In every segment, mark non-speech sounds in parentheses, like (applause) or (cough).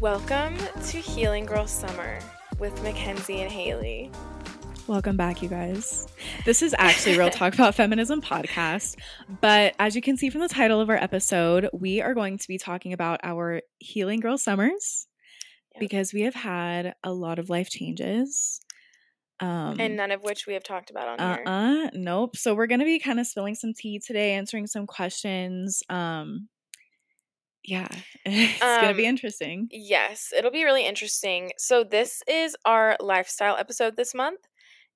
Welcome to Healing Girl Summer with Mackenzie and Haley. Welcome back, you guys. This is actually Real Talk About Feminism podcast. But as you can see from the title of our episode, we are going to be talking about our Healing Girl Summers Yep. because we have had a lot of life changes. Um, and none of which we have talked about on uh here. uh nope. So we're gonna be kind of spilling some tea today, answering some questions. Um, yeah, (laughs) it's gonna be Um, interesting. Yes, it'll be really interesting. So, this is our lifestyle episode this month,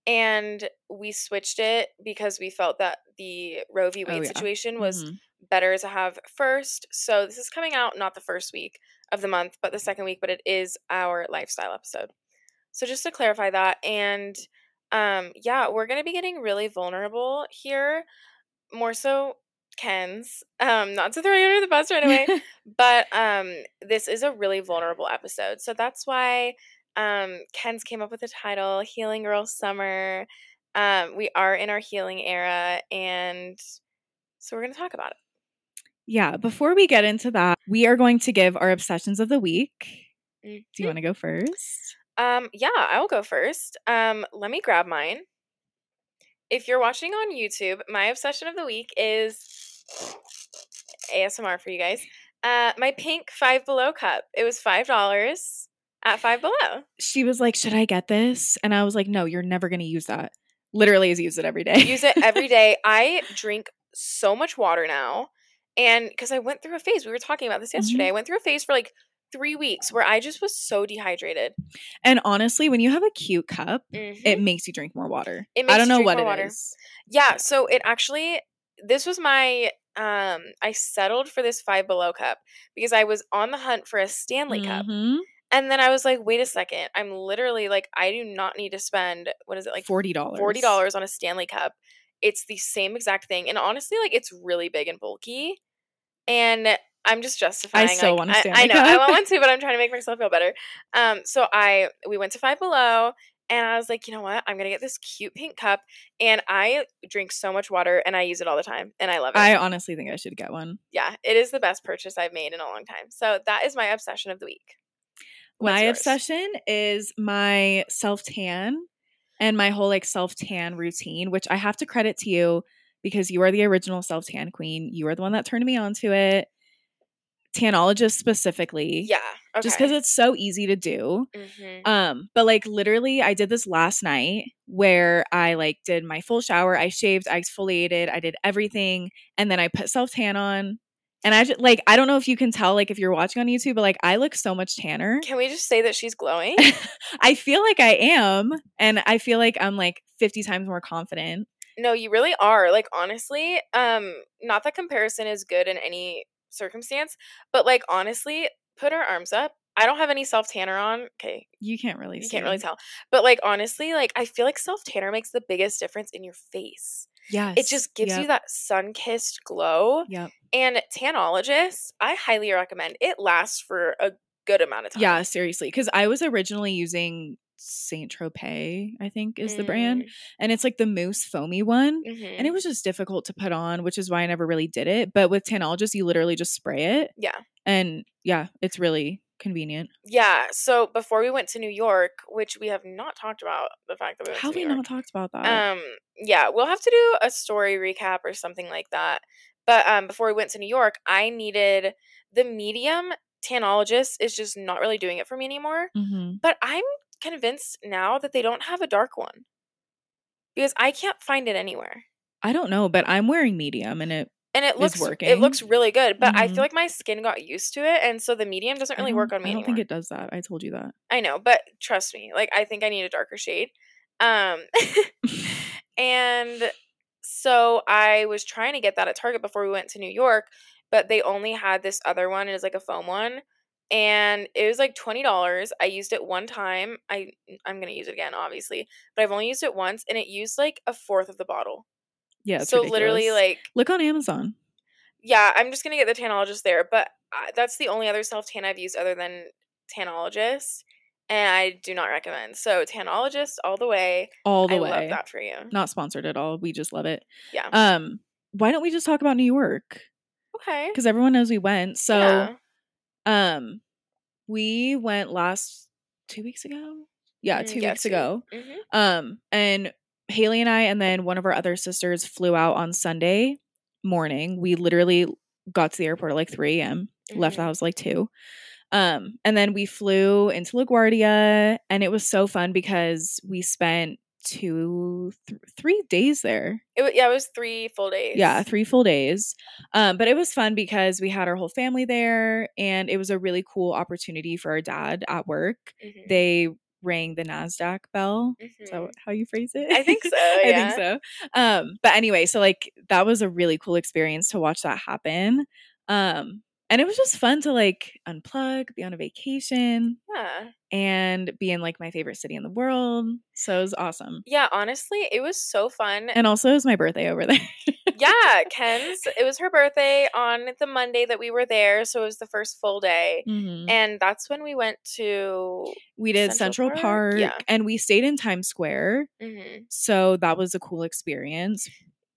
and we switched it because we felt that the Roe v. Oh, Wade yeah. situation was Mhm. better to have first. So, this is coming out not the first week of the month, but the second week, but it is our lifestyle episode. So, just to clarify that, and um, yeah, we're going to be getting really vulnerable here, more so Ken's. Um, not to throw you under the bus right away, (laughs) but um this is a really vulnerable episode so that's why um ken's came up with the title healing girl summer um we are in our healing era and so we're going to talk about it yeah. Before we get into that, we are going to give our obsessions of the week. Do Mhm. you want to go first? um yeah i will go first um let me grab mine if you're watching on youtube my obsession of the week is asmr for you guys uh my pink five below cup it was five dollars at five below She was like, "Should I get this?" And I was like, "No, you're never going to use that." Literally, is use it every day. use it every (laughs) day. I drink so much water now. And because I went through a phase, we were talking about this yesterday. I went through a phase for like three weeks where I just was so dehydrated. and honestly, when you have a cute cup, Mhm. it makes you drink more water. It I don't you know drink what more it water. is. yeah, so it actually, this was my, um, I settled for this five below cup because I was on the hunt for a Stanley cup. Mhm. And then I was like, wait a second. I'm literally like, I do not need to spend, what is it, like Forty dollars. forty dollars on a Stanley Cup. It's the same exact thing, and honestly, like it's really big and bulky, and I'm just justifying. I still like, want a I- I, Stanley know I Cup. want one too, but I'm trying to make myself feel better. Um, so I we went to Five Below, and I was like, you know what? I'm gonna get this cute pink cup, and I drink so much water, and I use it all the time, and I love it. I honestly think I should get one. yeah, it is the best purchase I've made in a long time. So that is my obsession of the week. What's my yours? obsession is my self tan and my whole like self tan routine, which I have to credit to you because you are the original self tan queen. You are the one that turned me on to it. Tanologist specifically. Yeah, okay. Just because it's so easy to do. Mhm. Um, but like literally, I did this last night where I like did my full shower, I shaved, I exfoliated, I did everything, and then I put self tan on. And I just like I don't know if you can tell like if you're watching on YouTube, but like I look so much tanner. Can we just say that she's glowing? (laughs) I feel like I am, and I feel like I'm like 50 times more confident. No, you really are. Like honestly, um not that comparison is good in any circumstance, but like honestly, put our arms up. I don't have any self tanner on. Okay, You can't really you can't really tell. But like honestly, like I feel like self tanner makes the biggest difference in your face. Yes. It just gives you that sun-kissed glow. Yep. And Tanologist, I highly recommend. It lasts for a good amount of time. Yeah, seriously. Because I was originally using Saint Tropez, I think is the brand. And it's like the mousse foamy one. Mhm. And it was just difficult to put on, which is why I never really did it. But with Tanologist, you literally just spray it. yeah. And yeah, it's really convenient. Yeah. So before we went to New York, which we have not talked about the fact that we went How to have New we not talked about that? Um, yeah, we'll have to do a story recap or something like that. But um, before we went to New York, I needed the medium tanologist is just not really doing it for me anymore. Mhm. But I'm convinced now that they don't have a dark one because I can't find it anywhere. I don't know, but I'm wearing medium and it And it Is looks working. it looks really good, but I Mhm. feel like my skin got used to it, and so the medium doesn't really work on me I don't anymore. think it does that. I told you that. I know, but trust me, like I think I need a darker shade. Um (laughs) (laughs) and so I was trying to get that at Target before we went to New York, but they only had this other one, it's like a foam one, and it was like $20. I used it one time. I I'm going to use it again obviously, but I've only used it once and it used like a fourth of the bottle. Yeah. So literally like look on Amazon. yeah, I'm just gonna get the tanologist there, but uh, that's the only other self tan I've used other than tanologist, and I do not recommend. So tanologist all the way. All the I way. love that for you. Not sponsored at all. We just love it. Yeah. Um, why don't we just talk about New York? okay. Because everyone knows we went. So Yeah. Um we went last two weeks ago. Yeah, Mm, two weeks ago. Mhm. Um, and Haley and I, and then one of our other sisters flew out on Sunday morning. We literally got to the airport at like 3 a.m., left the Mhm. house like 2. Um, and then we flew into LaGuardia, and it was so fun because we spent two, th- three days there. It, yeah, it was three full days. Yeah, three full days. Um, but it was fun because we had our whole family there, and it was a really cool opportunity for our dad at work. Mhm. They rang the Nasdaq bell. Is that Mhm. how you phrase it? I think so, (laughs) I yeah. think so. Um, but anyway, so like that was a really cool experience to watch that happen. Um, and it was just fun to like unplug, be on a vacation, Yeah. and be in like my favorite city in the world. So it was awesome. Yeah, honestly, it was so fun. And also, it was my birthday over there. yeah, (laughs) Ken's, it was her birthday on the Monday that we were there. So it was the first full day. Mhm. And that's when we went to. We did Central Central, Park? Park, Yeah. and we stayed in Times Square. Mhm. So that was a cool experience.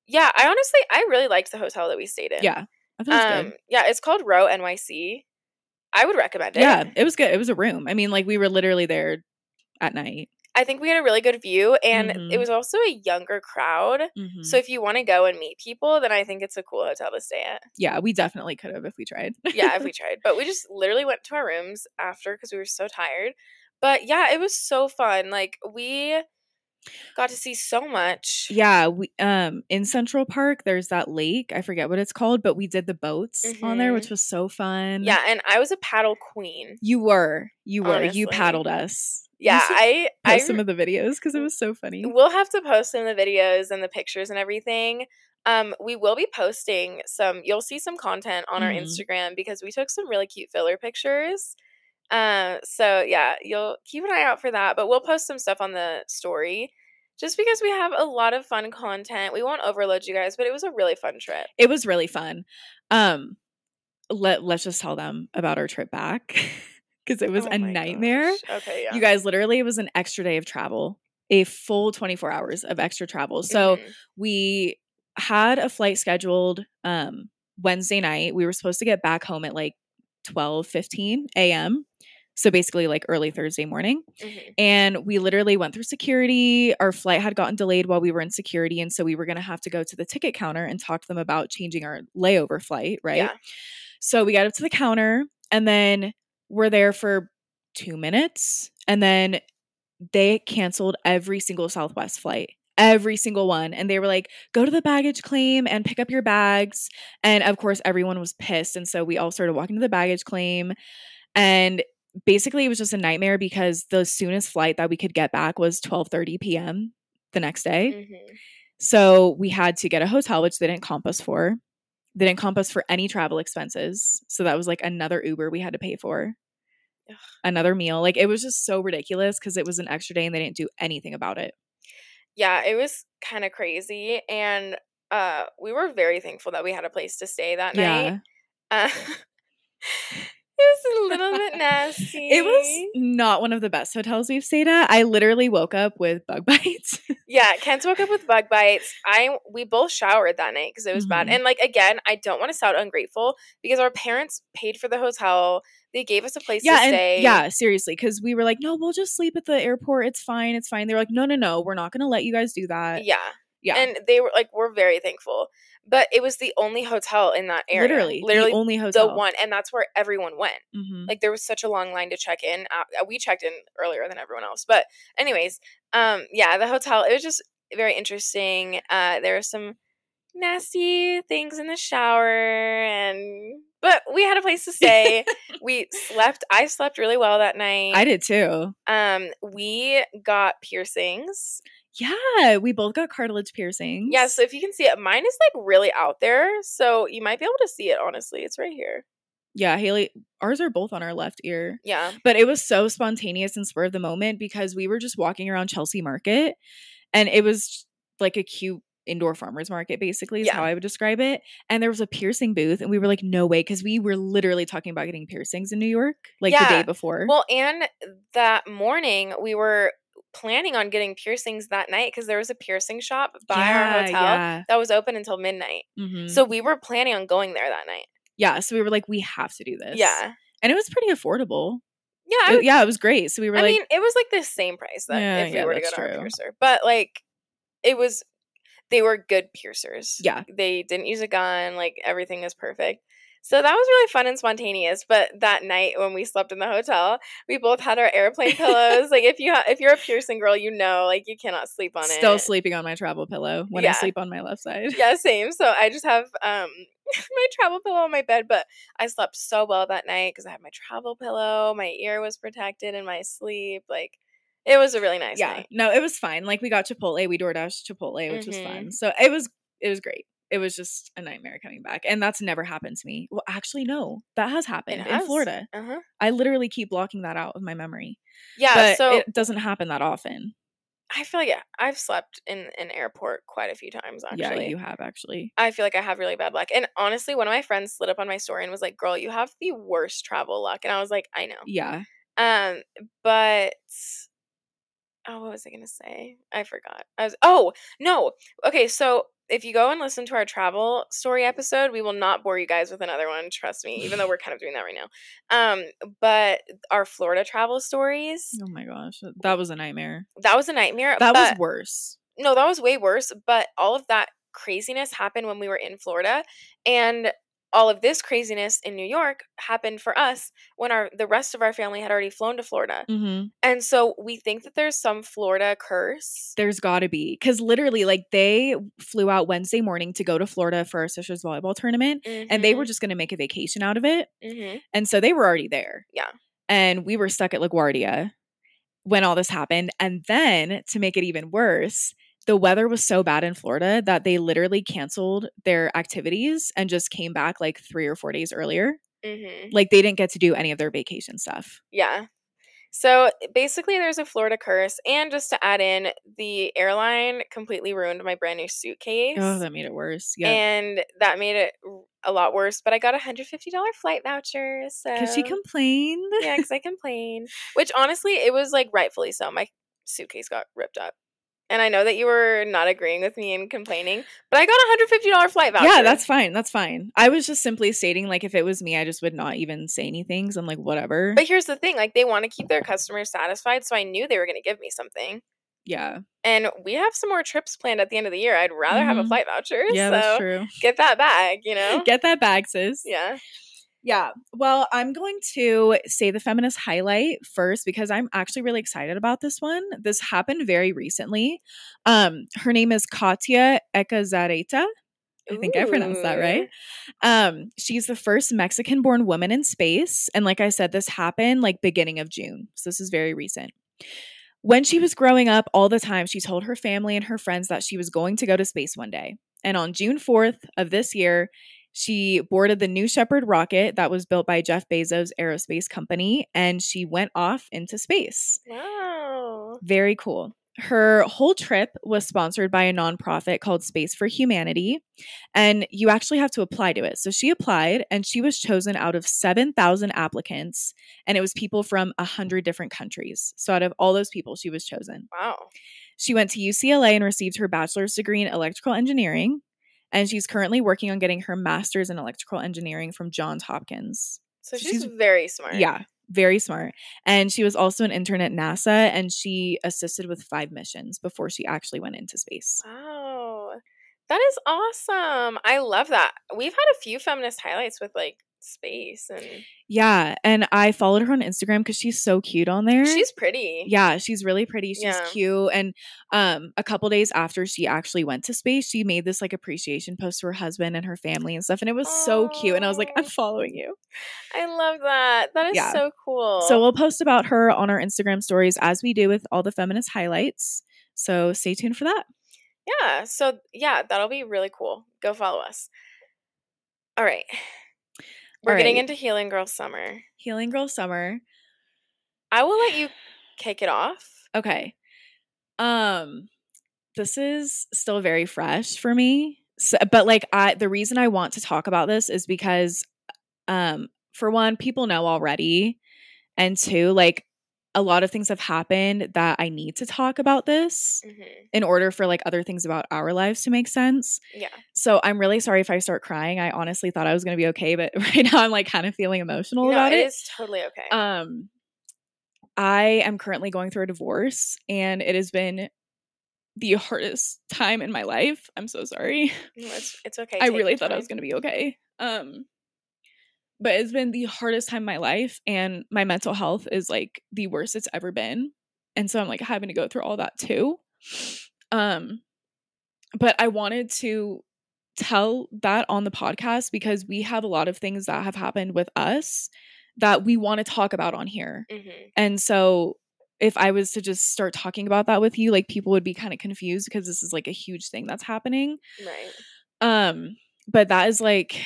Yeah, I honestly, I really liked the hotel that we stayed in. Yeah. It was Um, good. yeah, it's called Row NYC. I would recommend it. Yeah, it was good. It was a room. I mean, like we were literally there at night. I think we had a really good view, and it Mhm. was also a younger crowd. Mhm. So if you want to go and meet people, then I think it's a cool hotel to stay at. yeah, we definitely could have if we tried. Yeah, if we (laughs) tried, but we just literally went to our rooms after because we were so tired. But yeah, it was so fun. Like we got to see so much. yeah, we um in Central Park there's that lake. I forget what it's called, but we did the boats on there, which was so fun. Yeah, and I was a paddle queen. You were. You were. You paddled us. Yeah, I I post some of the videos because it was so funny. We'll have to post some of the videos and the pictures and everything. Um, we will be posting some. You'll see some content on our Mhm. Instagram because we took some really cute filler pictures. Uh, so yeah, you'll keep an eye out for that. But we'll post some stuff on the story, just because we have a lot of fun content. We won't overload you guys, but it was a really fun trip. It was really fun. Um let let's just tell them about our trip back (laughs) because it was Oh a nightmare. gosh. Okay, yeah. You guys literally it was an extra day of travel. A full 24 hours of extra travel. So Mhm. we had a flight scheduled um Wednesday night. We were supposed to get back home at like 12 15 a.m. So basically like early Thursday morning. Mhm. And we literally went through security. Our flight had gotten delayed while we were in security. And so we were going to have to go to the ticket counter and talk to them about changing our layover flight, right? Yeah. So we got up to the counter and then we're there for two minutes. And then they canceled every single Southwest flight. Every single one. And they were like, go to the baggage claim and pick up your bags. And of course, everyone was pissed. And so we all started walking to the baggage claim. And basically it was just a nightmare because the soonest flight that we could get back was 12:30 p.m. the next day. Mhm. So we had to get a hotel, which they didn't comp us for. They didn't comp us for any travel expenses. So that was like another Uber we had to pay for. Ugh. Another meal. Like it was just so ridiculous because it was an extra day and they didn't do anything about it. yeah it was kind of crazy and uh we were very thankful that we had a place to stay that night Yeah. uh, (laughs) it was a little bit nasty It was not one of the best hotels we've stayed at. I literally woke up with bug (laughs) bites. yeah kent woke up with bug bites i we both showered that night because it was bad Mhm. and like again i don't want to sound ungrateful because our parents paid for the hotel they gave us a place yeah, to and stay yeah, seriously, because we were like, no, we'll just sleep at the airport. It's fine. It's fine. They were like, no, no, no, we're not going to let you guys do that. yeah yeah. and they were like we're very thankful but it was the only hotel in that area literally, literally the only hotel. the one and that's where everyone went Mhm. like there was such a long line to check in uh, we checked in earlier than everyone else but anyways um yeah the hotel it was just very interesting uh there were some nasty things in the shower and but we had a place to stay (laughs) we slept i slept really well that night I did too. um we got piercings Yeah, we both got cartilage piercings. yeah so if you can see it mine is like really out there so you might be able to see it honestly it's right here yeah, Haley, ours are both on our left ear. yeah But it was so spontaneous and spur of the moment because we were just walking around Chelsea Market and it was like a cute indoor farmers market basically is Yeah. how I would describe it. And there was a piercing booth and we were like, no way, because we were literally talking about getting piercings in New York like the day before. Well, and that morning we were planning on getting piercings that night because there was a piercing shop by our hotel Yeah. that was open until midnight. mhm. So we were planning on going there that night. yeah, so we were like, we have to do this. Yeah. And it was pretty affordable. Yeah, It- yeah, it was great. So we were I like, mean, it was like the same price that Yeah, if we yeah, were to go to our piercer, but like it was, they were good piercers. Yeah. they didn't use a gun. Like everything is perfect. So that was really fun and spontaneous. But that night when we slept in the hotel, we both had our airplane (laughs) pillows. like if you ha- if you're a piercing girl, you know, like you cannot sleep on it. still sleeping on my travel pillow when I sleep on my left side. Yeah, same. So I just have um (laughs) my travel pillow on my bed, but I slept so well that night because I had my travel pillow. My ear was protected in my sleep. Like it was a really nice yeah, night. no, it was fine. Like we got Chipotle, we DoorDash Chipotle, which was Mhm. fun. So it was it was great. It was just a nightmare coming back, and that's never happened to me. Well, actually, no, that has happened in has. Florida. Uh huh. I literally keep blocking that out of my memory, Yeah. but so it doesn't happen that often. I feel like yeah, I've slept in an airport quite a few times Yeah, actually. you have actually. I feel like I have really bad luck. And honestly, one of my friends slid up on my story and was like, "Girl, you have the worst travel luck." And I was like, "I know." Yeah, Um, but oh, what was I gonna say? I forgot. I was oh no. Okay, so if you go and listen to our travel story episode, we will not bore you guys with another one. Trust me, even though (laughs) we're kind of doing that right now. Um, but our Florida travel stories oh my gosh, that was a nightmare. that was a nightmare. That was worse. no, that was way worse. But all of that craziness happened when we were in Florida, and all of this craziness in New York happened for us when our the rest of our family had already flown to Florida. hmm And so we think that there's some Florida curse. There's got to be because literally, like they flew out Wednesday morning to go to Florida for our sister's volleyball tournament, and they were just going to make a vacation out of it. hmm And so they were already there. Yeah. And we were stuck at LaGuardia when all this happened. And then to make it even worse, the weather was so bad in Florida that they literally canceled their activities and just came back like three or four days earlier. hmm Like they didn't get to do any of their vacation stuff. Yeah. So basically, there's a Florida curse, and just to add in, the airline completely ruined my brand new suitcase. Oh, that made it worse. Yeah. And that made it a lot worse. But I got a hundred fifty dollar flight voucher. So Because she complained. yeah, because I complained. Which honestly, it was like rightfully so. My suitcase got ripped up, and I know that you were not agreeing with me and complaining, but I got a hundred fifty dollar flight voucher. Yeah, that's fine. That's fine. I was just simply stating, like, if it was me, I just would not even say anything. So I'm like, whatever. But here's the thing: like they want to keep their customers satisfied, so I knew they were going to give me something. yeah. And we have some more trips planned at the end of the year. I'd rather have a Mhm. flight voucher. Yeah, so that's true. get that bag, you know? Get that bag, sis. yeah. Yeah. Well, I'm going to say the feminist highlight first because I'm actually really excited about this one. This happened very recently. Um, her name is Katya Echazarreta. I think I pronounced that right. Um, she's the first Mexican born woman in space. And like I said, this happened like beginning of June. So this is very recent. When she was growing up, all the time, she told her family and her friends that she was going to go to space one day. And on June 4th of this year, she boarded the New Shepard rocket that was built by Jeff Bezos' aerospace company and she went off into space. Wow. Very cool. Her whole trip was sponsored by a nonprofit called Space for Humanity, and you actually have to apply to it. So she applied and she was chosen out of 7,000 applicants, and it was people from 100 different countries. So out of all those people, she was chosen. Wow. She went to UCLA and received her bachelor's degree in electrical engineering, and she's currently working on getting her master's in electrical engineering from Johns Hopkins. So she's, she's- very smart. Yeah, very smart. And she was also an intern at NASA and she assisted with five missions before she actually went into space. Wow. That is awesome. I love that. We've had a few feminist highlights with like space and Yeah, and I followed her on Instagram cuz she's so cute on there. she's pretty. yeah, she's really pretty. She's Yeah. cute and um a couple days after she actually went to space, she made this like appreciation post to her husband and her family and stuff and it was so cute and I was like I'm following you. I love that. That is Yeah. so cool. So we'll post about her on our Instagram stories as we do with all the feminist highlights. So stay tuned for that. yeah. So yeah, that'll be really cool. Go follow us. All right. We're All getting into Healing Girl Summer. Healing Girl Summer. I will let you kick it off. Okay. Um this is still very fresh for me. So, but like I the reason I want to talk about this is because um for one people know already and two like a lot of things have happened that I need to talk about this hmm in order for like other things about our lives to make sense. Yeah. So I'm really sorry if I start crying. I honestly thought I was going to be okay, but (laughs) right now I'm like kind of feeling emotional No, about it it. is totally okay. Um I am currently going through a divorce and it has been the (laughs) hardest time in my life. I'm so sorry. No, it's, (laughs) it's okay. I Take really thought I was going to be okay. Um but it's been the hardest time in my life and my mental health is like the worst it's ever been. And so I'm like having to go through all that too. Um but I wanted to tell that on the podcast because we have a lot of things that have happened with us that we want to talk about on here. Mhm. And so if I was to just start talking about that with you, like people would be kind of confused because this is like a huge thing that's happening. Right. Um, but that is like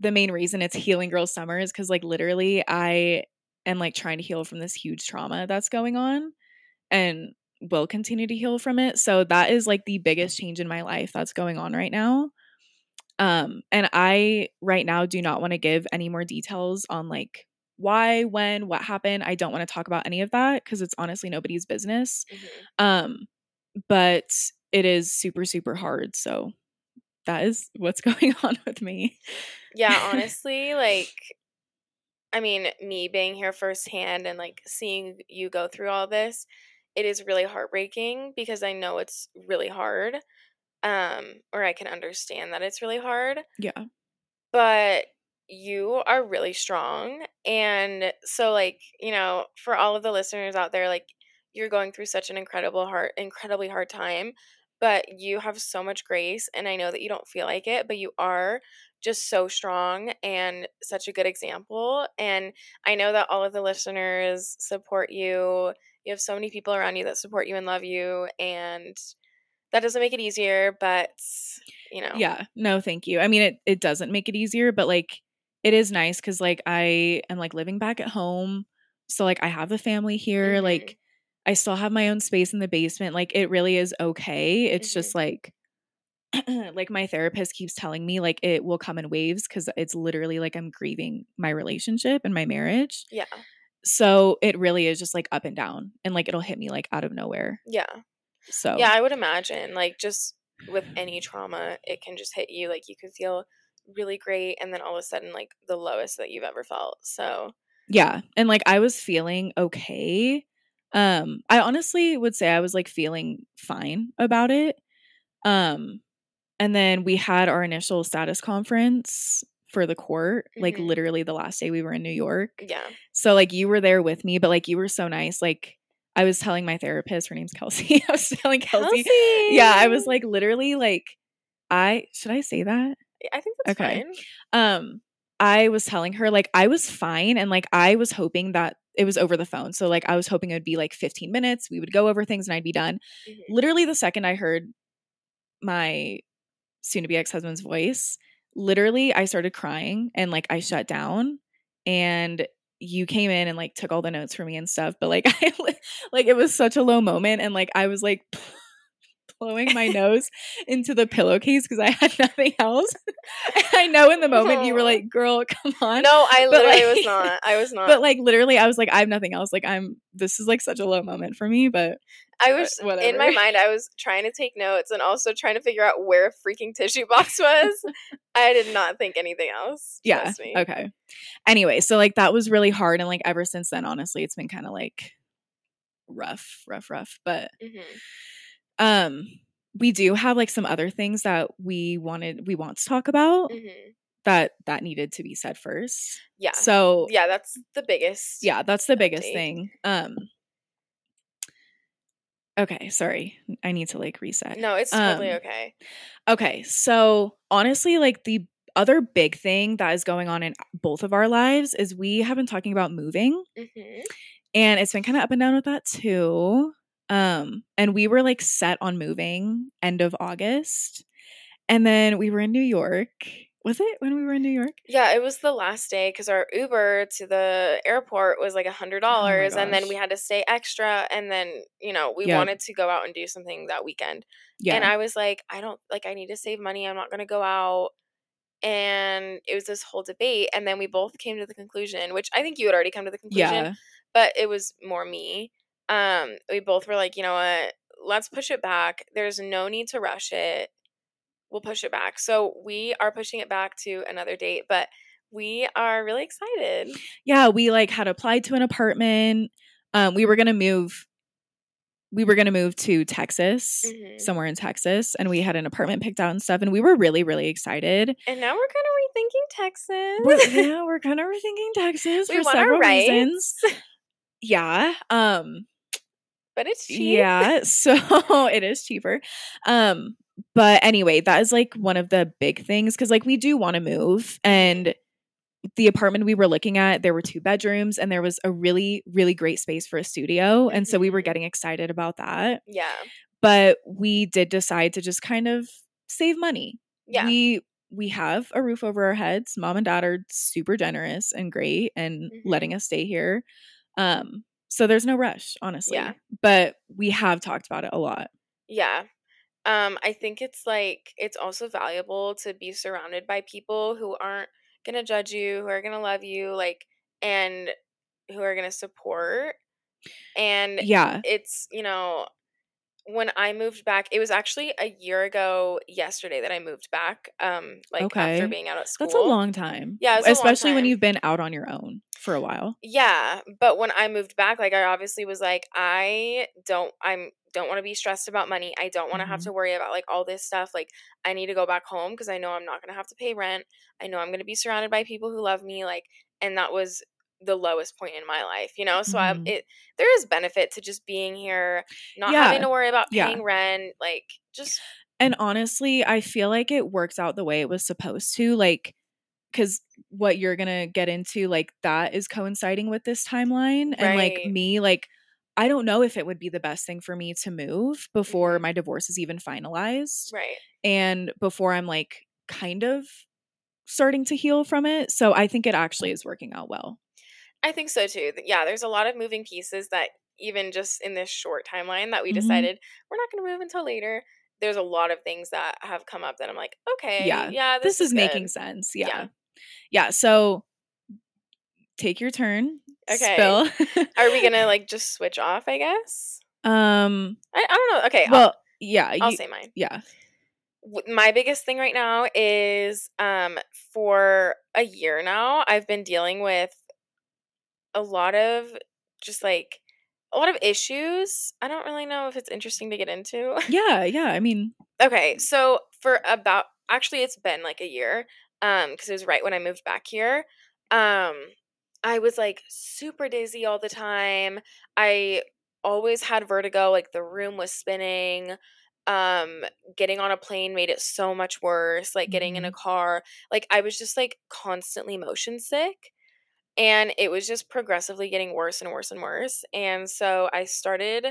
the main reason it's healing girl summer is because like literally I am like trying to heal from this huge trauma that's going on and will continue to heal from it. So that is like the biggest change in my life that's going on right now. Um, and I right now do not want to give any more details on like why, when, what happened. I don't want to talk about any of that because it's honestly nobody's business. Mhm. Um, but it is super, super hard. So that is what's (laughs) going on with me. Yeah, (laughs) honestly, like I mean, me being here firsthand and like seeing you go through all this, it is really heartbreaking because I know it's really hard. Um, or I can understand that it's really hard, Yeah. but you are really strong. And so like, you know, for all of the listeners out there, like you're going through such an incredible hard incredibly hard time, but you have so much grace and I know that you don't feel like it, but you are just so strong and such a good example. And I know that all of the listeners support you. You have so many people around you that support you and love you. And that doesn't make it easier, but you know. Yeah. No, thank you. I mean, it, it doesn't make it easier, but like it is nice because like I am like living back at home. So like I have the family here. Mhm. Like I still have my own space in the basement. Like it really is okay. It's Mhm. just like (clears throat) like my therapist keeps telling me like it will come in waves because it's literally like I'm grieving my relationship and my marriage. Yeah. So it really is just like up and down and like it'll hit me like out of nowhere. Yeah. So Yeah, I would imagine. Like just with any trauma, it can just hit you. Like you could feel really great and then all of a sudden like the lowest that you've ever felt. So yeah and like i was feeling okay um i honestly would say i was like feeling fine about it um and then we had our initial status conference for the court like Mhm. literally the last day we were in new york yeah. so like you were there with me but like you were so nice like i was telling my therapist her name's kelsey (laughs) i was telling kelsey, yeah i was like literally like i should i say that I think that's Okay. fine. um i was telling her like i was fine and like i was hoping that it was over the phone so like i was hoping it would be like 15 minutes we would go over things and i'd be done Mhm. literally the second i heard my soon to be ex-husband's voice literally i started crying and like i shut down and you came in and like took all the notes for me and stuff but like (laughs) i like it was such a low moment and like i was like blowing my nose into the pillowcase because i had (laughs) nothing else (laughs) i know in the moment you were like girl come on No, I But, literally like- was not. I was (laughs) not. but like literally i was like i have nothing else like i'm this is like such a low moment for me but I was in my mind. I was trying to take notes and also trying to figure out where a freaking tissue box was. I did not think anything else. yeah Trust me. okay anyway so like that was really hard and like ever since then honestly it's been kind of like rough rough rough but Mhm. Um we do have like some other things that we wanted we want to talk about Mhm. that that needed to be said first Yeah. so yeah, that's the biggest. yeah that's the biggest thing um okay sorry i need to like reset No, it's totally Um, okay. Okay, so honestly, like the other big thing that is going on in both of our lives is we have been talking about moving, hmm and it's been kind of up and down with that too. Um, and we were like set on moving end of August, and then we were in New York. Was it when we were in New York? Yeah, it was the last day because our Uber to the airport was like a hundred dollars, and then we Oh had to stay extra, and then you know we wanted to go out and do something that weekend, Yeah, and I was like, I don't like, I need to save money. I'm not gonna go out, and it was this whole debate, and then we both came to the conclusion, which I think you had already come to the conclusion, yeah, but it was more me. Um, we both were like, you know what? Let's push it back. There's no need to rush it. We'll push it back. So we are pushing it back to another date, but we are really excited. yeah. We like had applied to an apartment. Um, we were gonna move. We were gonna move to Texas, Mhm. somewhere in Texas, and we had an apartment picked out and stuff, and we were really, really excited. And now we're kind of rethinking Texas. We're, yeah, we're kind of rethinking Texas (laughs) we for several reasons. Yeah. Um. But it's cheap. Yeah. (laughs) So it is cheaper. Um. But anyway, that is like one of the big things because like we do want to move and the apartment we were looking at there were two bedrooms and there was a really really great space for a studio and so we were Mhm. getting excited about that Yeah. but we did decide to just kind of save money Yeah. we we have a roof over our heads mom and dad are super generous and great and letting Mm-hmm. us stay here um so there's no rush honestly Yeah. but we have talked about it a lot Yeah. Um, I think it's like it's also valuable to be surrounded by people who aren't gonna judge you, who are gonna love you, like and who are gonna support. And yeah it's, you know, when I moved back, it was actually a year ago yesterday that I moved back. Um, like Okay. after being out at school. that's a long time Yeah, it's a long especially when you've been out on your own for a while Yeah, but when I moved back, like I obviously was like, I don't, I'm don't want to be stressed about money. I don't want to have Mhm. to worry about like all this stuff. Like I need to go back home because I know I'm not gonna have to pay rent. I know I'm gonna be surrounded by people who love me. Like, and that was the lowest point in my life, you know. So I'm Mhm. it. There is benefit to just being here, not Yeah, having to worry about yeah. paying rent. Like just And honestly, I feel like it works out the way it was supposed to. Like, because what you're to get into, like, that is coinciding with this timeline. And, like, me, like, I don't know if it would be the best thing for me to move before Mhm. my divorce is even finalized right. and before I'm, like, kind of starting to heal from it. So I think it actually is working out well. I think so too. Yeah, there's a lot of moving pieces that even just in this short timeline that we Mhm. decided we're not going to move until later. There's a lot of things that have come up that I'm like, okay, Yeah, yeah, this, This, is, making good. sense. Yeah. Yeah. Yeah. So take your turn. Okay. Spill. Are we gonna (laughs) like just switch off? I guess. um, I, I don't know. Okay, well, yeah. I'll, I'll you- say mine. yeah. My biggest thing right now is um for a year now I've been dealing with a lot of just like a lot of issues. I don't really know if it's interesting to get into. (laughs) Yeah, yeah. I mean, Okay, so for about actually it's been like a year um because it was right when I moved back here. Um I was like super dizzy all the time. I always had vertigo, like the room was spinning. Um getting on a plane made it so much worse, like getting in a car. Like I was just like constantly motion sick and it was just progressively getting worse and worse and worse. And so I started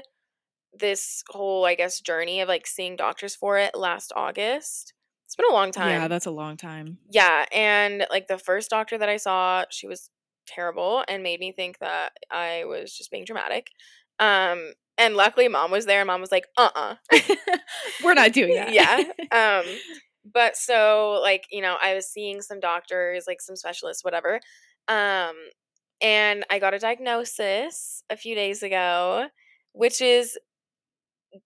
this whole I guess journey of like seeing doctors for it last August. It's been a long time. yeah, that's a long time. Yeah, and like the first doctor that I saw, she was terrible and made me think that I was just being dramatic. Um and luckily mom was there and mom was like, "Uh-uh." (laughs) We're not doing (laughs) that. yeah. (laughs) Um but so like, you know, I was seeing some doctors, like some specialists whatever. Um and I got a diagnosis a few days ago, which is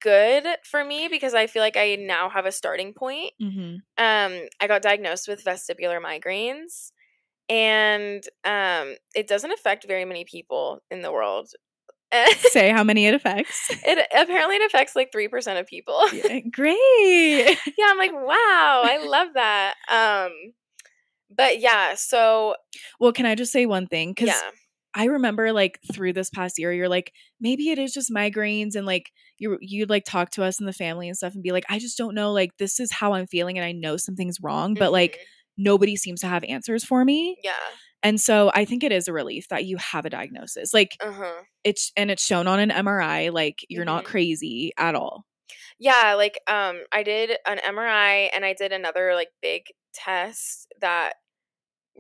good for me because I feel like I now have a starting point. Hmm um i got diagnosed with vestibular migraines and um it doesn't affect very many people in the world. Say how many it (laughs) affects. it apparently it affects like 3% of people. Yeah, Great. (laughs) yeah i'm like wow i love that. Um but yeah so Well, can I just say one thing? Because yeah I remember like through this past year, you're like, maybe it is just migraines, and like you you'd like talk to us in the family and stuff, and be like, I just don't know, like this is how I'm feeling, and I know something's wrong, but like mhm, nobody seems to have answers for me, yeah and so I think it is a relief that you have a diagnosis, like uh-huh it's and it's shown on an MRI, like you're not Mhm. crazy at all. yeah like um i did an mri and i did another like big test that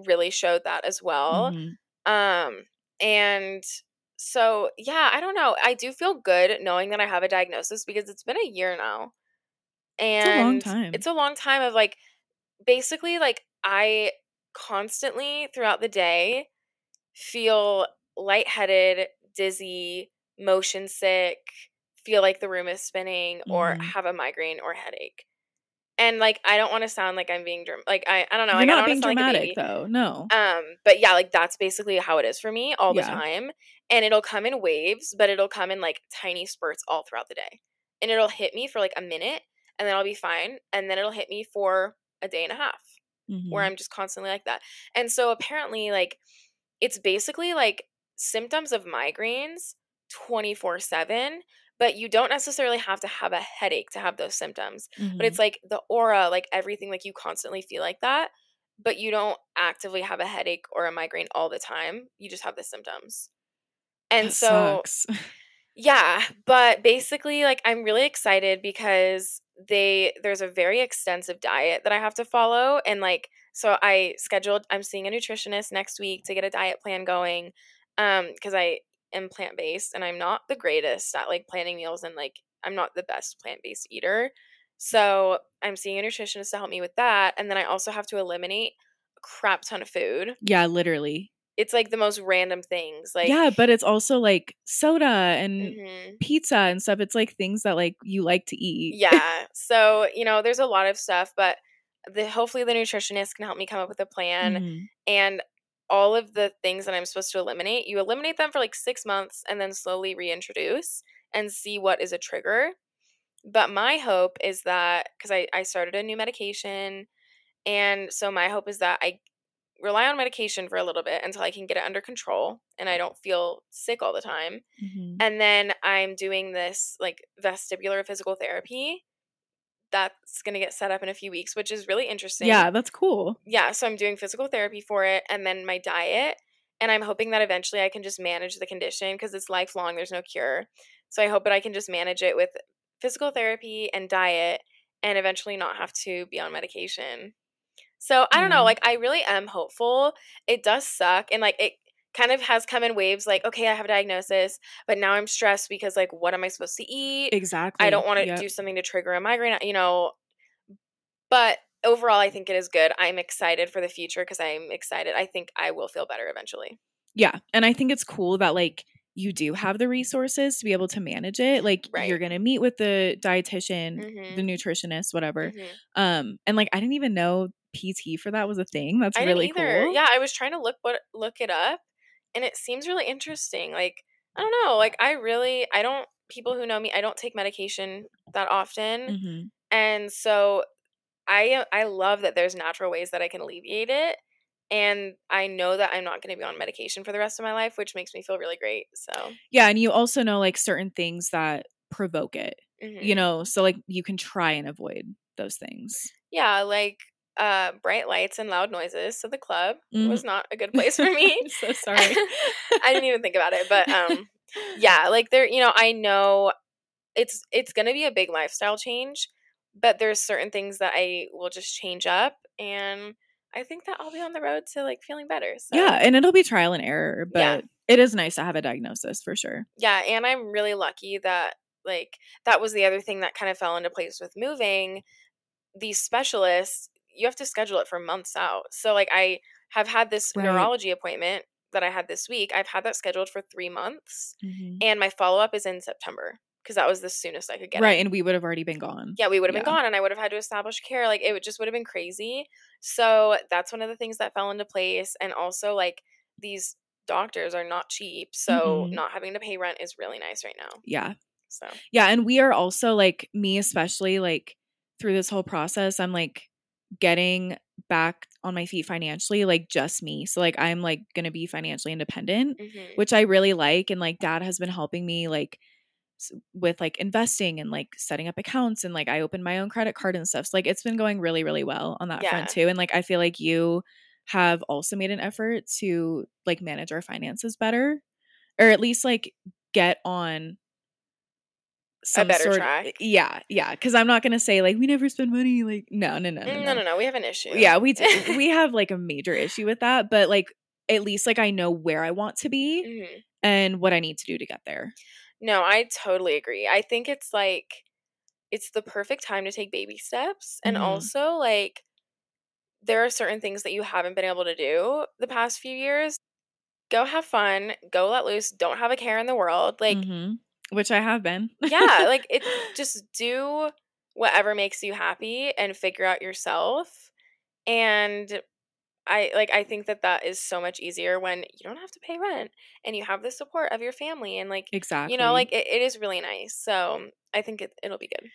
really showed that as well Mhm. Um, and so yeah, I don't know. I do feel good knowing that I have a diagnosis because it's been a year now. And a long time. It's a long time of like basically like I constantly throughout the day feel lightheaded, dizzy, motion sick, feel like the room is spinning or Mhm. have a migraine or headache. And like I don't want to sound like I'm being like I I don't know. You're like, I not don't being like dramatic baby. though. No. Um, but yeah, like that's basically how it is for me all the Yeah. time. And it'll come in waves, but it'll come in like tiny spurts all throughout the day. And it'll hit me for like a minute and then I'll be fine. And then it'll hit me for a day and a half where Mhm. I'm just constantly like that. And so apparently, like, it's basically like symptoms of migraines 24 7, but you don't necessarily have to have a headache to have those symptoms. But Mhm. it's like the aura, like everything, like you constantly feel like that, but you don't actively have a headache or a migraine all the time. You just have the symptoms. And That so, sucks. (laughs) yeah, but basically like I'm really excited because they there's a very extensive diet that I have to follow and like so I scheduled I'm seeing a nutritionist next week to get a diet plan going um cuz I am plant-based and I'm not the greatest at like planning meals and like I'm not the best plant-based eater. So, I'm seeing a nutritionist to help me with that and then I also have to eliminate a crap ton of food. yeah, literally. It's like the most random things like yeah, but it's also like soda and mhm. pizza and stuff. It's like things that like you like to eat. yeah so you know there's a lot of stuff but the hopefully the nutritionist can help me come up with a plan Mhm. and all of the things that i'm supposed to eliminate you eliminate them for like six months and then slowly reintroduce and see what is a trigger but my hope is that because I, I started a new medication and so my hope is that i rely on medication for a little bit until i can get it under control and i don't feel sick all the time Mhm. and then I'm doing this like vestibular physical therapy that's going to get set up in a few weeks, which is really interesting. Yeah, that's cool. Yeah. So I'm doing physical therapy for it and then my diet. And I'm hoping that eventually I can just manage the condition because it's lifelong. There's no cure. So I hope that I can just manage it with physical therapy and diet and eventually not have to be on medication. So I don't know. Mm-hmm. Like, I really am hopeful. It does suck. And like, it kind of has come in waves like, okay, I have a diagnosis, but now I'm stressed because, like, what am I supposed to eat? Exactly. I don't want to Yep. do something to trigger a migraine, you know. But overall, I think it is good. I'm excited for the future because I'm excited. I think I will feel better eventually. Yeah. And I think it's cool that like you do have the resources to be able to manage it. Like Right. you're gonna meet with the dietitian, Mhm. the nutritionist, whatever. Mhm. Um, and like I didn't even know PT for that was a thing. That's I really cool. Yeah, I was trying to look what look it up, and it seems really interesting. Like I don't know. Like I really, I don't. People who know me, I don't take medication that often, hmm and so I I love that there's natural ways that I can alleviate it. And I know that I'm not going to be on medication for the rest of my life, which makes me feel really great. So, Yeah, and you also know like certain things that provoke it. mhm. You know, so like you can try and avoid those things. yeah, like uh, bright lights and loud noises. So the club Mhm. was not a good place for (laughs) me. So (laughs) sorry. I didn't even think about it, but um, (laughs) yeah, like there, you know, I know it's it's gonna be a big lifestyle change, but there's certain things that I will just change up, and I think that I'll be on the road to like feeling better. So Yeah, and it'll be trial and error, but Yeah. it is nice to have a diagnosis for sure. yeah, and I'm really lucky that like that was the other thing that kind of fell into place with moving. These specialists, you have to schedule it for months out. So like I have had this Right. neurology appointment that I had this week. I've had that scheduled for three months, Mhm. and my follow up is in September because that was the soonest I could get. it. Right, and we would have already been gone. yeah, we would have been gone and I would have had to establish care. Like it would just would have been crazy. So that's one of the things that fell into place. And also like these doctors are not cheap. So Mhm. not having to pay rent is really nice right now. Yeah. So Yeah, and we are also like me especially like through this whole process I'm like getting back on my feet financially like just me. So like I'm like going to be financially independent, mhm. which I really like and like dad has been helping me like with like investing and like setting up accounts and like I opened my own credit card and stuff. So like it's been going really really well on that Yeah. front too and like I feel like you have also made an effort to like manage our finances better or at least like get on some better sort track. yeah yeah because i'm not gonna say like we never spend money like no no no no Mm, no, no, no. We have an issue. yeah we do (laughs) we have like a major issue with that but like at least like i know where i want to be Mhm. and what i need to do to get there No, I totally agree. I think it's like it's the perfect time to take baby steps and Mhm. also like there are certain things that you haven't been able to do the past few years. Go have fun, go let loose, don't have a care in the world. Like Mhm. Which i have been yeah, like it (laughs) just do whatever makes you happy and figure out yourself. And I like I think that that is so much easier when you don't have to pay rent and you have the support of your family and like exactly you know like it, it is really nice. So I think it, it'll be good.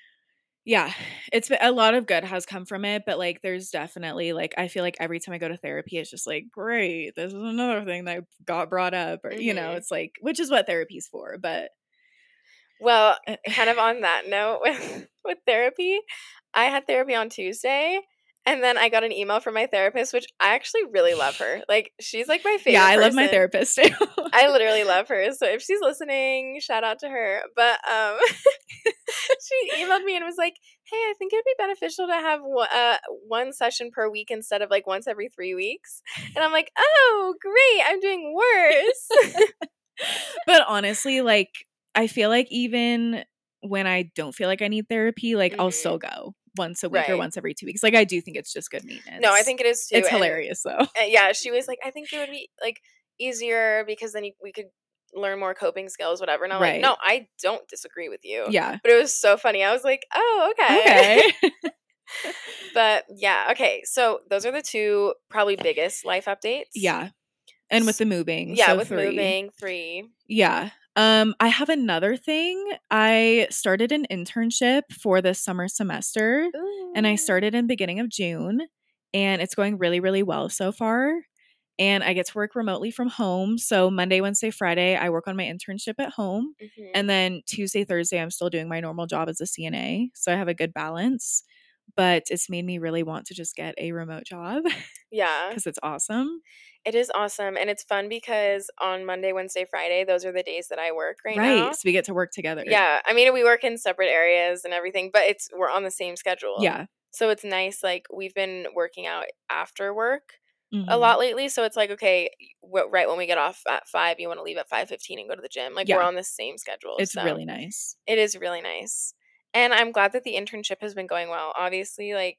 yeah it's been, a lot of good has come from it but like there's definitely like i feel like every time i go to therapy it's just like great this is another thing that got brought up or you know Mhm. it's like which is what therapy's for but Well, (laughs) (laughs) kind of on that note with with therapy, I had therapy on Tuesday and then I got an email from my therapist which I actually really love her. Like she's like my favorite yeah i love my therapist too I (laughs) literally love her. So if she's listening, shout out to her. But um she emailed me and was like, "Hey, I think it'd be beneficial to have uh, one session per week instead of like once every 3 weeks." And I'm like, "Oh, great. I'm doing worse." but honestly like i feel like even when i don't feel like i need therapy like i'll Mhm. still go once a week or once every two weeks like i do think it's just good maintenance no, I think it is too. it's and- hilarious though uh, yeah, she was like, I think it would be like easier because then you, we could learn more coping skills, whatever. And I'm Right. like, no, I don't disagree with you. yeah But it was so funny. I was like, oh, okay. okay (laughs) But yeah, okay. So those are the two probably biggest life updates. yeah and with the moving Yeah, so with three. moving three. Yeah. Um, I have another thing. I started an internship for this summer semester and I started in beginning of June and it's going really, really well so far. And I get to work remotely from home. So Monday, Wednesday, Friday, I work on my internship at home. Mhm. And then Tuesday, Thursday, I'm still doing my normal job as a CNA. So I have a good balance. But it's made me really want to just get a remote job (laughs) yeah, because it's awesome. It is awesome. And it's fun because on Monday, Wednesday, Friday, those are the days that I work right, Right. now. So we get to work together. Yeah. I mean, we work in separate areas and everything, but it's we're on the same schedule. Yeah. So it's nice. Like we've been working out after work a Mhm. lot lately. So it's like, okay, w- right when we get off at five, you want to leave at five fifteen and go to the gym. Like Yeah. we're on the same schedule. It's so really nice. it is really nice, and I'm glad that the internship has been going well. Obviously, like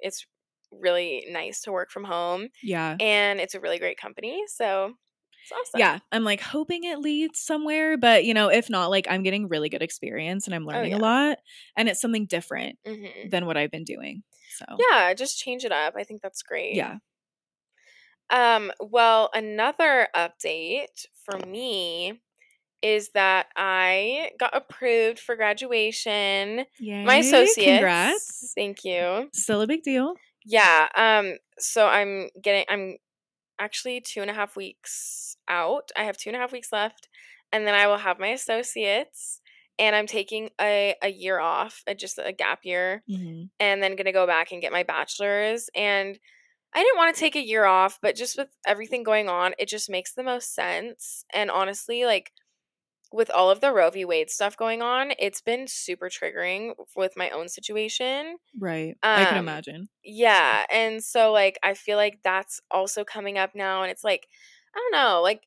it's really nice to work from home, Yeah. and it's a really great company. So it's awesome. Yeah, I'm like hoping it leads somewhere, but you know, if not, like I'm getting really good experience and I'm learning Oh, yeah. a lot, and it's something different hmm than what I've been doing. So Yeah, just change it up. I think that's great. yeah, Um, well, another update for me is that I got approved for graduation. Yay, My associates. Congrats! Thank you. Still a big deal. Yeah. Um, so I'm getting I'm actually two and a half weeks out. I have two and a half weeks left, and then I will have my associates. And I'm taking a, a year off, uh, just a gap year, Mhm. and then gonna go back and get my bachelor's. And I didn't want to take a year off, but just with everything going on, it just makes the most sense. And honestly, like with all of the Roe v. Wade stuff going on, it's been super triggering with my own situation. Right, I can Um, imagine. Yeah. And so, like, I feel like that's also coming up now. And it's like, I don't know, like,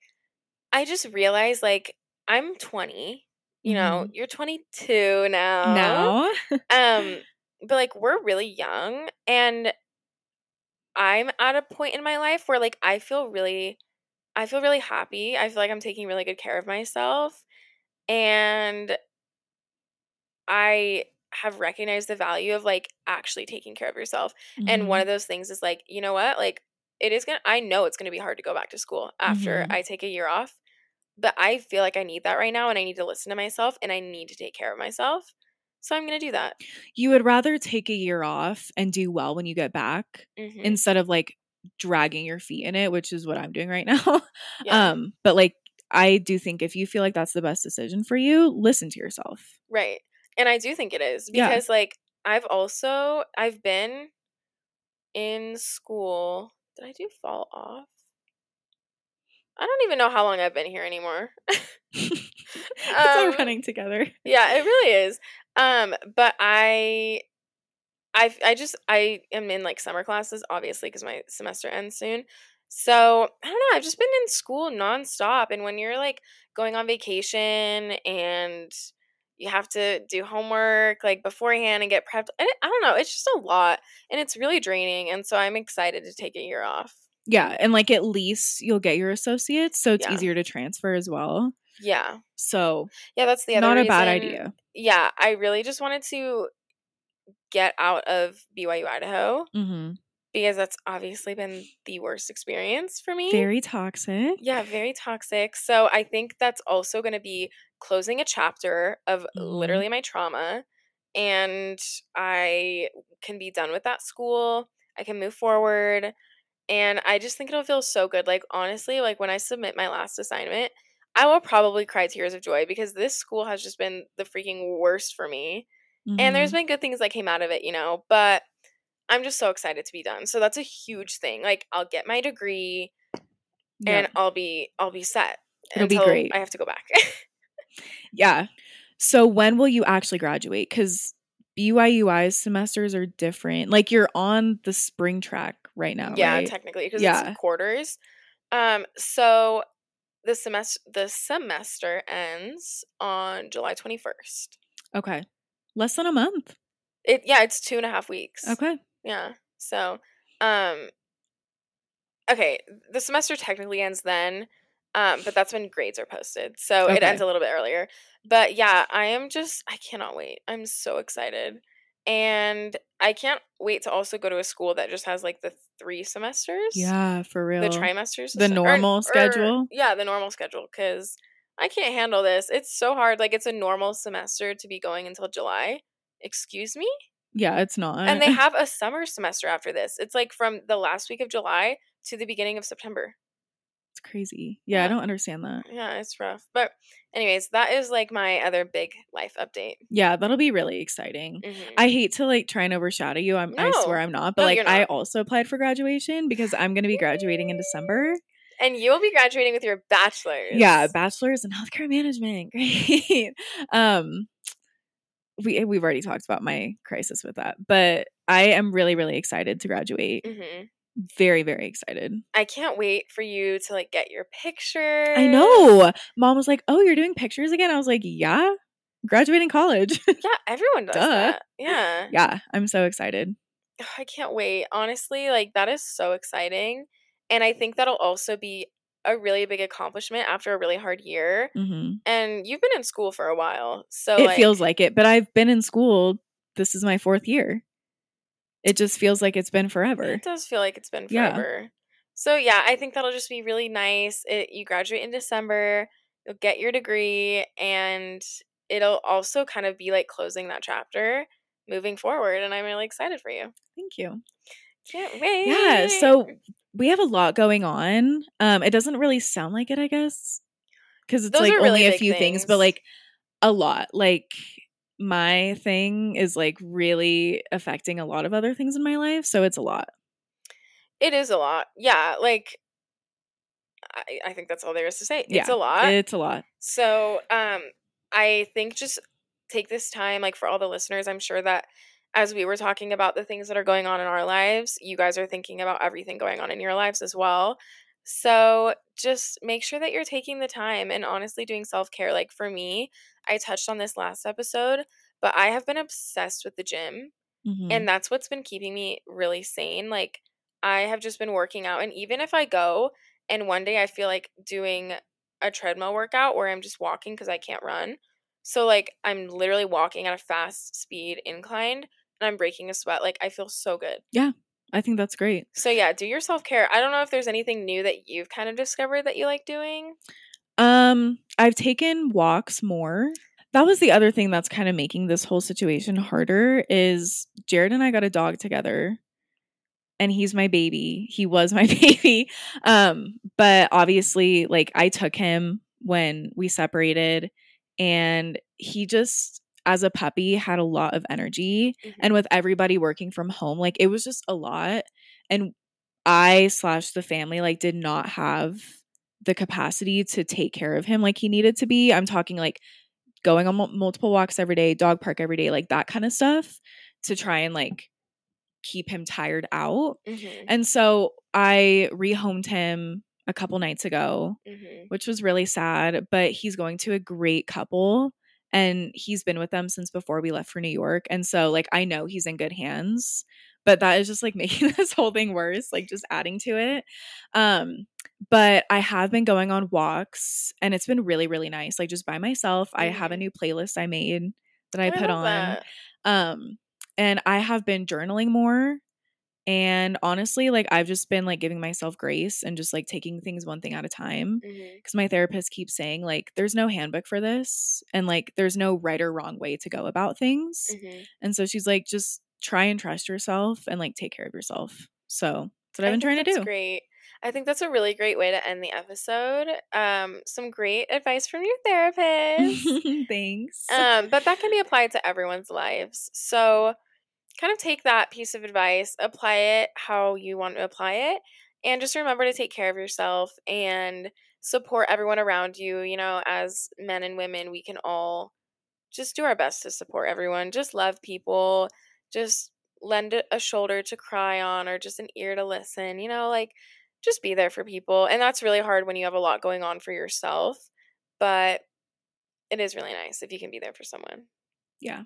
I just realized, like, I'm 20. You know, you're 22 now. Now, Um, (laughs) but like we're really young and I'm at a point in my life where like I feel really I feel really happy. I feel like I'm taking really good care of myself and I have recognized the value of like actually taking care of yourself. And one Mhm. of those things is like, you know what? Like it is going to I know it's going to be hard to go back to school after Mhm. I take a year off. But I feel like I need that right now and I need to listen to myself and I need to take care of myself. So I'm going to do that. you would rather take a year off and do well when you get back Mhm. instead of like dragging your feet in it, which is what I'm doing right (laughs) now. Yeah. Um, but like I do think if you feel like that's the best decision for you, listen to yourself. Right. And I do think it is Yeah. because like I've also I've been in school. Did I do fall off? I don't even know how long I've been here anymore. (laughs) (laughs) it's all Um, running together. yeah, it really is. Um but I I I just I am in like summer classes obviously because my semester ends soon. So, I don't know, I've just been in school nonstop and when you're like going on vacation and you have to do homework like beforehand and get prepped. I, I don't know, it's just a lot and it's really draining and so I'm excited to take a year off. Yeah, and like at least you'll get your associates, so it's Yeah. easier to transfer as well. Yeah. So Yeah, that's the other not a bad idea. Yeah, I really just wanted to get out of BYU Idaho Mm-hmm. Because that's obviously been the worst experience for me. Very toxic. yeah, very toxic. So I think that's also going to be closing a chapter of Mhm. literally my trauma and I can be done with that school. I can move forward and I just think it'll feel so good. Like honestly, like when I submit my last assignment, I will probably cry tears of joy because this school has just been the freaking worst for me. And there's been good things that came out of it, you know, but I'm just so excited to be done. So that's a huge thing. Like I'll get my degree and I'll be I'll be set. It'll be great. I have to go back. yeah. So when will you actually graduate? Because BYUI's semesters are different. Like you're on the spring track right now, yeah, right? technically because Yeah. it's quarters. Um so the semester the semester ends on July 21st. okay. Less than a month. It yeah, it's two and a half weeks. Okay. Yeah. So, um, okay, the semester technically ends then, um, but that's when grades are posted. So it ends a little bit earlier. But yeah, I am just, I cannot wait. I'm so excited. And I can't wait to also go to a school that just has like the three semesters. Yeah, for real. The trimesters. The normal or- schedule? Yeah, the normal schedule. Because I can't handle this. It's so hard. Like, it's a normal semester to be going until July. Excuse me? Yeah, it's not. and they (laughs) have a summer semester after this. It's like from the last week of July to the beginning of September. it's crazy. Yeah, I don't understand that. Yeah, it's rough. But anyways, that is like my other big life update. Yeah, that'll be really exciting. Mhm. I hate to like try and overshadow you. I'm, I swear I'm not, but No, like you're I also applied for graduation because I'm going to be graduating in December. and you'll be graduating with your bachelor's. Yeah, bachelor's in healthcare management. (laughs) Great. um we we've already talked about my crisis with that, but I am really really excited to graduate. hmm Very very excited. I can't wait for you to like get your picture. I know. Mom was like, "Oh, you're doing pictures again?" I was like, "Yeah, graduating college." (laughs) Yeah, everyone does Duh. that. Yeah. yeah, I'm so excited. I can't wait. Honestly, like that is so exciting. And I think that'll also be a really big accomplishment after a really hard year. hmm And you've been in school for a while. So It like, feels like it, but I've been in school. This is my fourth year. It just feels like it's been forever. It does feel like it's been Yeah. forever. So yeah, I think that'll just be really nice. It, you graduate in December, you'll get your degree, and it'll also kind of be like closing that chapter moving forward. And I'm really excited for you. Thank you. Can't wait. Yeah, so we have a lot going on. Um, it doesn't really sound like it, I guess, because it's Those like really only a few things, but like a lot. Like my thing is like really affecting a lot of other things in my life, so it's a lot. it is a lot. Yeah, like I, I think that's all there is to say. It's yeah, a lot. It's a lot. So, um, I think just take this time, like for all the listeners, I'm sure that as we were talking about the things that are going on in our lives, you guys are thinking about everything going on in your lives as well. So, just make sure that you're taking the time and honestly doing self care. Like for me, I touched on this last episode, but I have been obsessed with the gym. Mhm. And that's what's been keeping me really sane. Like, I have just been working out. And even if I go and one day I feel like doing a treadmill workout where I'm just walking because I can't run. So, like, I'm literally walking at a fast speed inclined and I'm breaking a sweat. Like, I feel so good. Yeah. I think that's great. So, yeah, do your self care. I don't know if there's anything new that you've kind of discovered that you like doing. Um, I've taken walks more. That was the other thing that's kind of making this whole situation harder is Jared and I got a dog together and he's my baby. He was my (laughs) baby. Um, but obviously like I took him when we separated and he just as a puppy had a lot of energy and with everybody working from home like it was just a lot and i slash the family like did not have the capacity to take care of him like he needed to be i'm talking like going on mul- multiple walks every day dog park every day like that kind of stuff to try and like keep him tired out Mhm, and so i rehomed him a couple nights ago mhm. which was really sad. But he's going to a great couple and he's been with them since before we left for New York. And so, like, I know he's in good hands, but that is just like (laughs) making this whole thing worse, like, just adding to it. Um, but I have been going on walks and it's been really, really nice. Like, just by myself. I have a Mhm. new playlist I made that I, put on. that. Um, and I have been journaling more. And honestly, like I've just been like giving myself grace and just like taking things one thing at a time. Mhm. Because my therapist keeps saying, like, there's no handbook for this. And like, there's no right or wrong way to go about things. Mhm. And so she's like, just try and trust yourself and like take care of yourself. So that's what I've been trying to that's do. Great. I think that's a really great way to end the episode. Um, some great advice from your (laughs) therapist. Thanks. um, but that can be applied to everyone's lives. So, kind of take that piece of advice, apply it how you want to apply it, and just remember to take care of yourself and support everyone around you. You know, as men and women, we can all just do our best to support everyone, just love people, just lend a shoulder to cry on or just an ear to listen, you know, like just be there for people. And that's really hard when you have a lot going on for yourself, but it is really nice if you can be there for someone. yeah.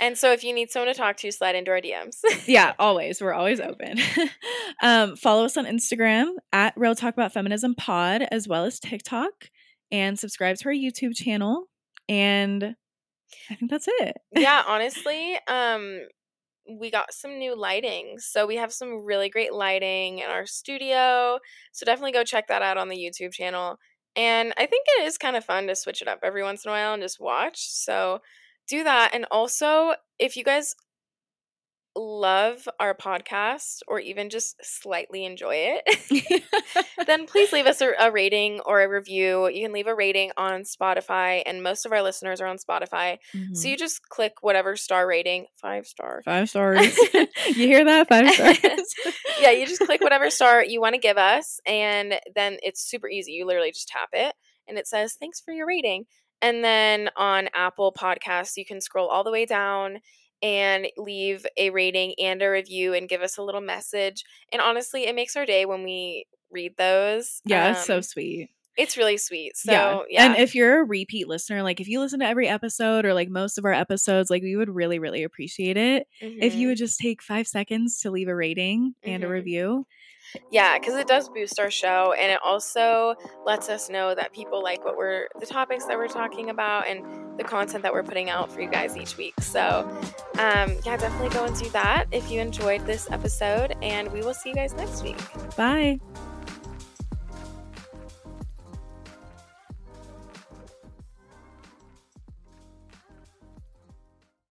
And so if you need someone to talk to, slide into our DMs. (laughs) yeah, always. We're always open. (laughs) um, follow us on Instagram at Real Talk About Feminism Pod, as well as TikTok, and subscribe to our YouTube channel. And I think that's it. yeah, (laughs) honestly, um we got some new lighting. So we have some really great lighting in our studio. So definitely go check that out on the YouTube channel. And I think it is kind of fun to switch it up every once in a while and just watch. So do that. And also, if you guys love our podcast or even just slightly enjoy it, (laughs) then (laughs) please leave us a, a, rating or a review. You can leave a rating on Spotify, and most of our listeners are on Spotify. Mhm. So you just click whatever star rating, five star. Five stars. (laughs) you hear that? Five stars. yeah, you just click whatever star you want to give us, and then it's super easy. You literally just tap it, and it says, Thanks for your rating. And then on Apple Podcasts, you can scroll all the way down and leave a rating and a review and give us a little message. And honestly, it makes our day when we read those. Yeah, it's so Um, sweet. It's really sweet. So, yeah. yeah. And if you're a repeat listener, like if you listen to every episode or like most of our episodes, like we would really, really appreciate it if you Mhm. would just take five seconds to leave a rating and a Mhm. review. Yeah, because it does boost our show, and it also lets us know that people like what we're the topics that we're talking about and the content that we're putting out for you guys each week. So, um, yeah, definitely go and do that if you enjoyed this episode, and we will see you guys next week. Bye.